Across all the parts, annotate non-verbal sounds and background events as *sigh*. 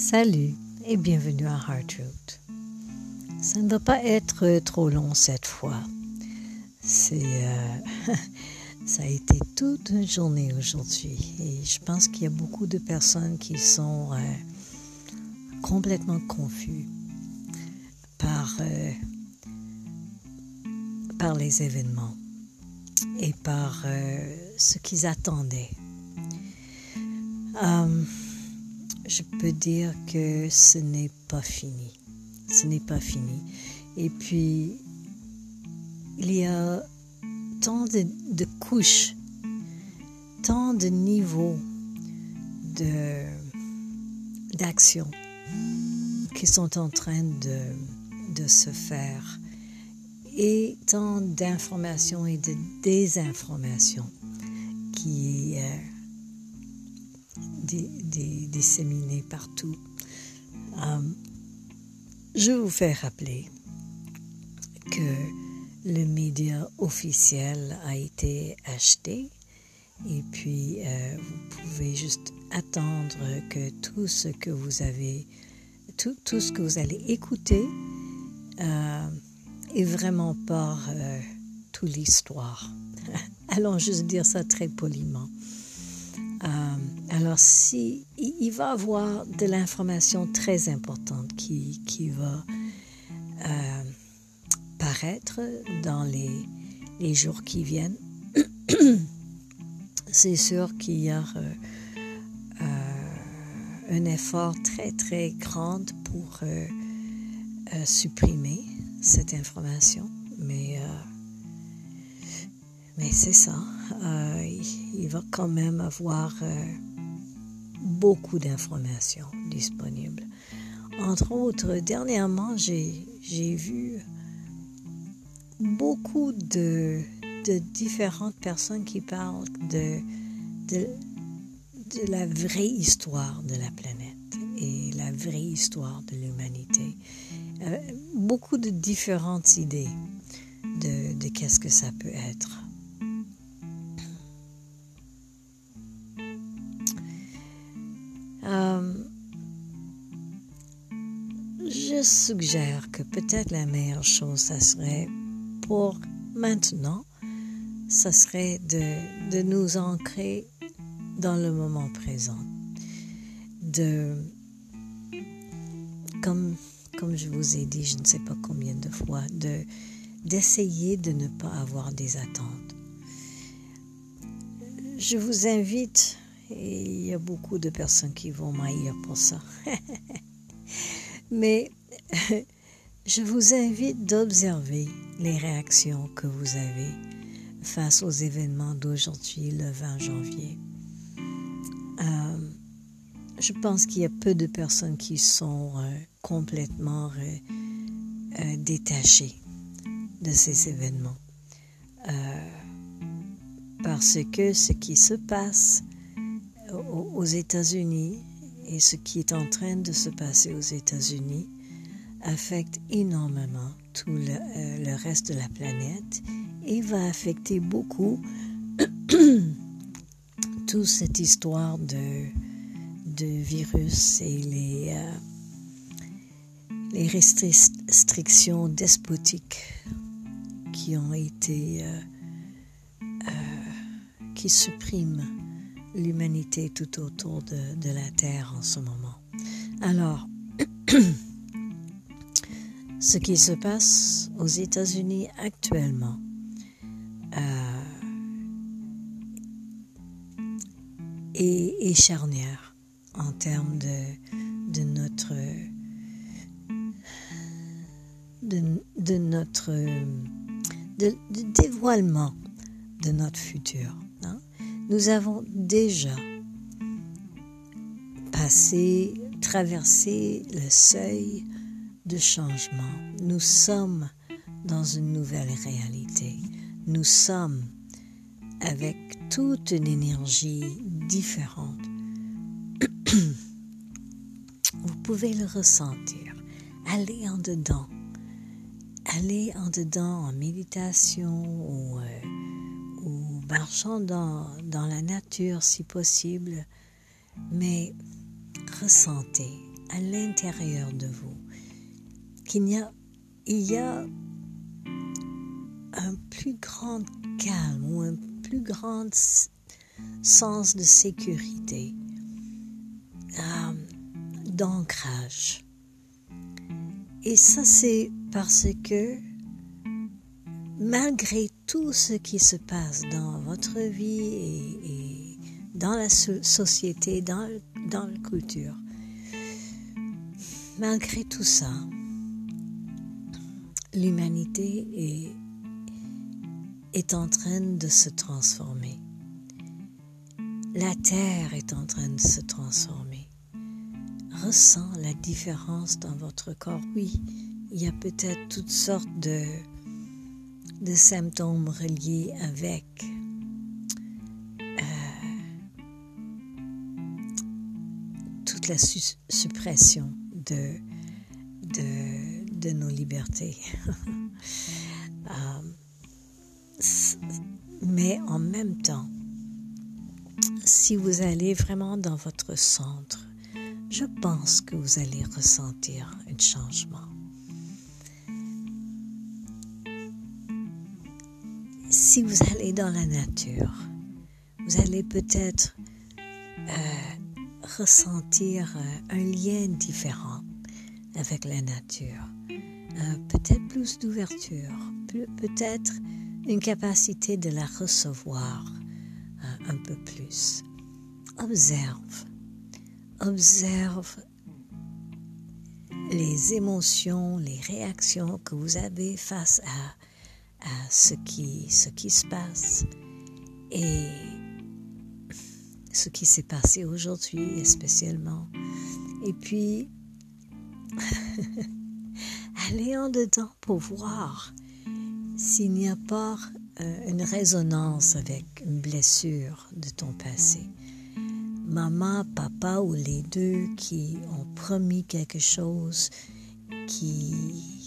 Salut et bienvenue à Heart Root. Ça ne va pas être trop long cette fois. C'est, euh, *laughs* ça a été toute une journée aujourd'hui et je pense qu'il y a beaucoup de personnes qui sont euh, complètement confus par, euh, par les événements et par ce qu'ils attendaient je peux dire que ce n'est pas fini. Ce n'est pas fini. Et puis, il y a tant de, couches, tant de niveaux de, d'action qui sont en train de, de se faire et tant d'informations et de désinformations qui euh, disséminés partout. Euh, je vous fais rappeler que le média officiel a été acheté et puis euh, vous pouvez juste attendre que tout ce que vous avez, tout, tout ce que vous allez écouter euh, est vraiment pas toute l'histoire. *laughs* Allons juste dire ça très poliment. Euh, alors, si, il va avoir de l'information très importante qui, qui va euh, paraître dans les, les, jours qui viennent. *coughs* C'est sûr qu'il y a euh, un effort très, très grand pour supprimer cette information, mais, mais c'est ça. il va quand même avoir beaucoup d'informations disponibles. Entre autres, dernièrement, j'ai vu beaucoup de, différentes personnes qui parlent de, la vraie histoire de la planète et la vraie histoire de l'humanité. Euh, beaucoup de différentes idées de, de qu'est-ce que ça peut être. Suggère que peut-être la meilleure chose, ça serait pour maintenant, ça serait de, de nous ancrer dans le moment présent. De, comme, comme je vous ai dit, je ne sais pas combien de fois, de, d'essayer de ne pas avoir des attentes. Je vous invite, et il y a beaucoup de personnes qui vont m'haïr pour ça, *laughs* mais *laughs* je vous invite d'observer les réactions que vous avez face aux événements d'aujourd'hui, le 20 janvier. Euh, je pense qu'il y a peu de personnes qui sont euh, complètement euh, détachées de ces événements. parce que ce qui se passe aux États-Unis et ce qui est en train de se passer aux États-Unis affecte énormément tout euh, le, reste de la planète et va affecter beaucoup *coughs* toute cette histoire de, virus et les, euh, restrictions despotiques qui ont été euh, qui suppriment l'humanité tout autour de la Terre en ce moment. Alors, *coughs* ce qui se passe aux États-Unis actuellement euh, est, charnière en termes de, de notre de, notre de, dévoilement de notre futur. Hein. Nous avons déjà passé, traversé le seuil de changement. Nous sommes dans une nouvelle réalité. Nous sommes avec toute une énergie différente. *clears throat* Vous pouvez le ressentir. Allez en dedans. Allez en dedans en méditation ou, euh, marchant dans, dans la nature si possible. Mais ressentez à l'intérieur de vous, qu'il y a, il y a un plus grand calme ou un plus grand sens de sécurité, euh, d'ancrage. Et ça, c'est parce que malgré tout ce qui se passe dans votre vie et, dans la société, dans, dans la culture, malgré tout ça, l'humanité est, en train de se transformer. La Terre est en train de se transformer. Ressent la différence dans votre corps. Oui, il y a peut-être toutes sortes de, de symptômes reliés avec euh, toute la suppression de, de, de, nos libertés. *laughs* Euh, mais en même temps, si vous allez vraiment dans votre centre, je pense que vous allez ressentir un changement. si vous allez dans la nature, vous allez peut-être euh, ressentir euh, un lien différent avec la nature, peut-être plus d'ouverture, peut-être une capacité de la recevoir un peu plus. Observe, observe les émotions, les réactions que vous avez face à ce qui se passe et ce qui s'est passé aujourd'hui spécialement. Et puis, *laughs* aller en dedans pour voir s'il n'y a pas euh, une résonance avec une blessure de ton passé. Maman, papa ou les deux qui ont promis quelque chose qui,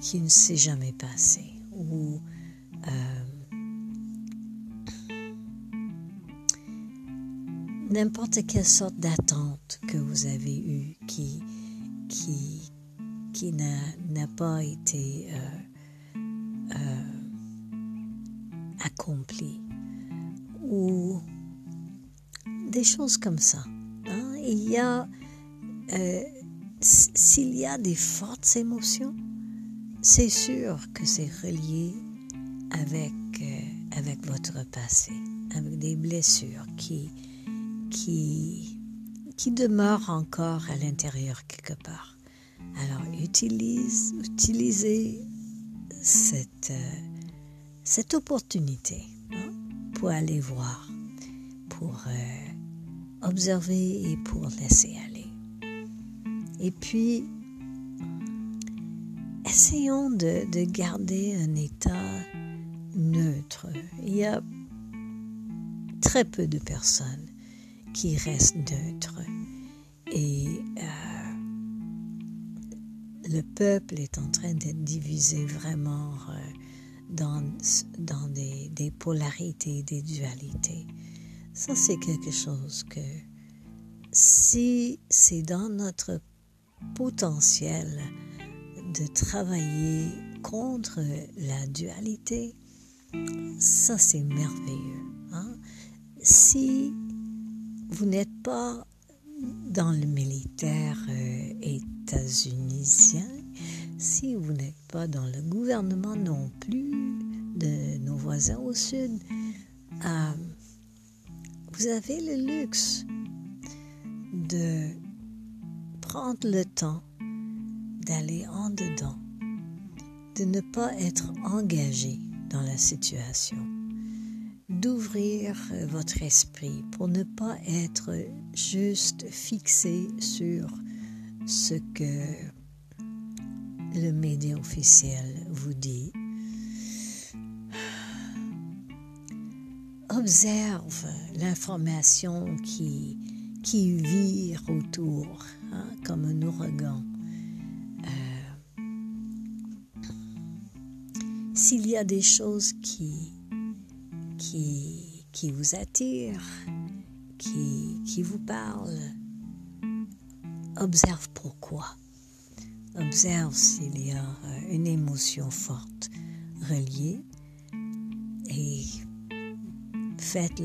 qui ne s'est jamais passé ou euh, n'importe quelle sorte d'attente que vous avez eue qui, qui, qui n'a pas été euh, euh, accomplie ou des choses comme ça. Hein. Il y a, s'il y a des fortes émotions, c'est sûr que c'est relié avec, euh, avec votre passé, avec des blessures qui, qui, qui demeurent encore à l'intérieur quelque part. Alors utilise, utilisez cette, euh, cette opportunité hein, pour aller voir, pour euh, observer et pour laisser aller. Et puis, essayons de, de garder un état neutre. Il y a très peu de personnes qui restent neutres. Et euh, le peuple est en train d'être divisé vraiment euh, dans, dans des, des, polarités, des dualités. Ça, c'est quelque chose que si c'est dans notre potentiel de travailler contre la dualité, ça, c'est merveilleux. Hein? Si vous n'êtes pas dans le militaire euh, états-unisien, si vous n'êtes pas dans le gouvernement non plus de nos voisins au sud, euh, vous avez le luxe de prendre le temps d'aller en dedans, de ne pas être engagé dans la situation, d'ouvrir votre esprit pour ne pas être juste fixé sur ce que le média officiel vous dit. Observe l'information qui, qui vire autour hein, comme un ouragan s'il y a des choses qui, qui, vous attirent, qui, qui vous parlent, observe pourquoi. Observe s'il y a euh, une émotion forte reliée et faites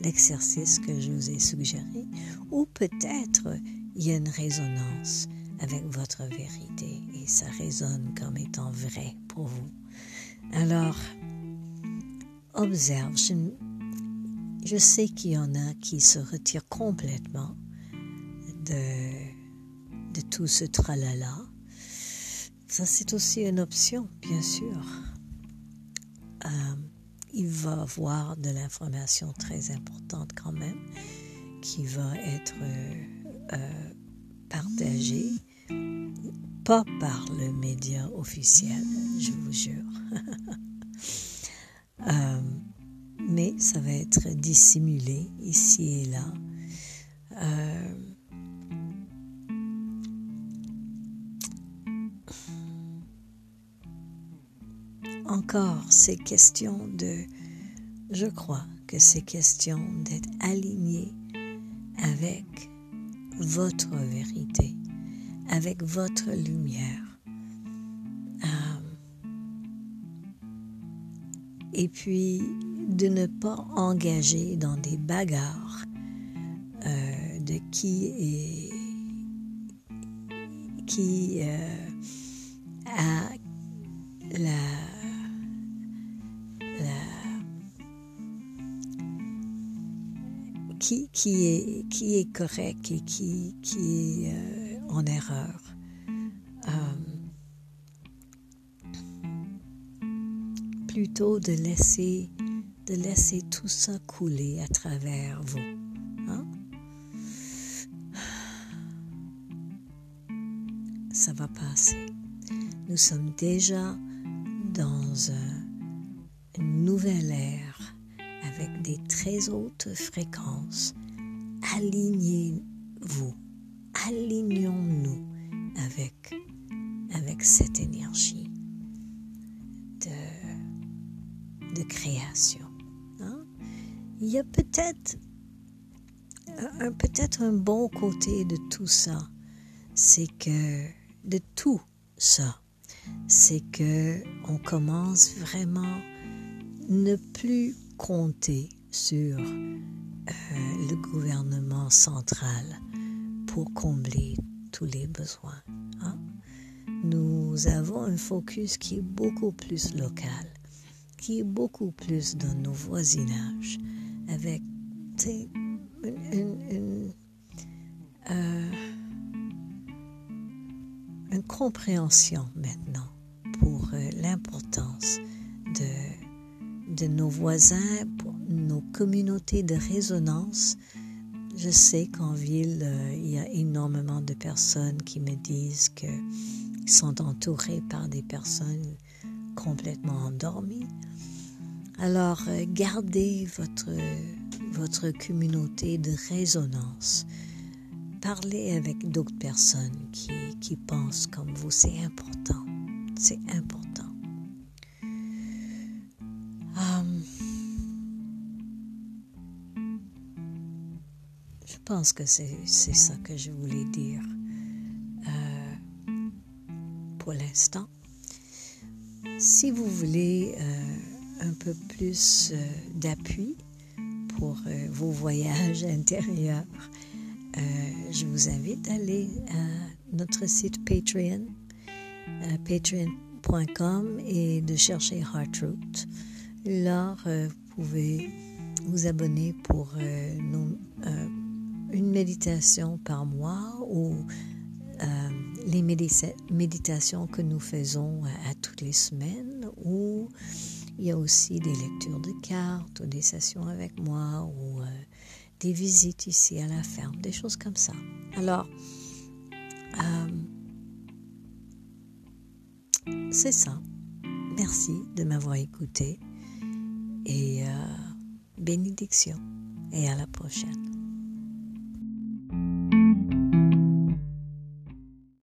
l'exercice que je vous ai suggéré ou peut-être il y a une résonance avec votre vérité et ça résonne comme étant vrai pour vous. Alors, observe. Je, je sais qu'il y en a qui se retirent complètement de, de tout ce tralala. Ça, c'est aussi une option, bien sûr. Euh, il va avoir de l'information très importante quand même qui va être euh, partagée, pas par le média officiel, je vous jure. *laughs* mais ça va être dissimulé ici et là. encore ces questions de, je crois que c'est question d'être aligné avec votre vérité, avec votre lumière. Et puis de ne pas engager dans des bagarres euh, de qui est qui euh, a la qui, qui, est, qui est correct et qui, qui est euh, en erreur. De laisser, de laisser tout ça couler à travers vous. Hein? Ça va passer. Nous sommes déjà dans un, une nouvelle ère avec des très hautes fréquences. Alignez-vous, alignons-nous avec, avec cette énergie de, création. Hein? Il y a peut-être un, peut-être un bon côté de tout ça, c'est que de tout ça, c'est que on commence vraiment ne plus compter sur euh, le gouvernement central pour combler tous les besoins. Hein? Nous avons un focus qui est beaucoup plus local, qui est beaucoup plus dans nos voisinages, avec une, euh, une compréhension maintenant pour euh, l'importance de de nos voisins, pour nos communautés de résonance. Je sais qu'en ville, euh, il y a énormément de personnes qui me disent qu'ils sont entourés par des personnes complètement endormies. Alors, euh, gardez votre, votre communauté de résonance. Parlez avec d'autres personnes qui, qui pensent comme vous. C'est important. C'est important. Je pense que c'est ça que je voulais dire euh, pour l'instant. Si vous voulez euh, un peu plus euh, d'appui pour vos voyages *laughs* intérieurs, je vous invite à aller à notre site Patreon, patreon.com et de chercher Heartroot. Là, vous pouvez vous abonner pour une méditation par mois ou euh, les méditations que nous faisons à, toutes les semaines ou il y a aussi des lectures de cartes ou des sessions avec moi ou euh, des visites ici à la ferme, des choses comme ça. Alors, euh, c'est ça. Merci de m'avoir écouté et bénédiction et à la prochaine.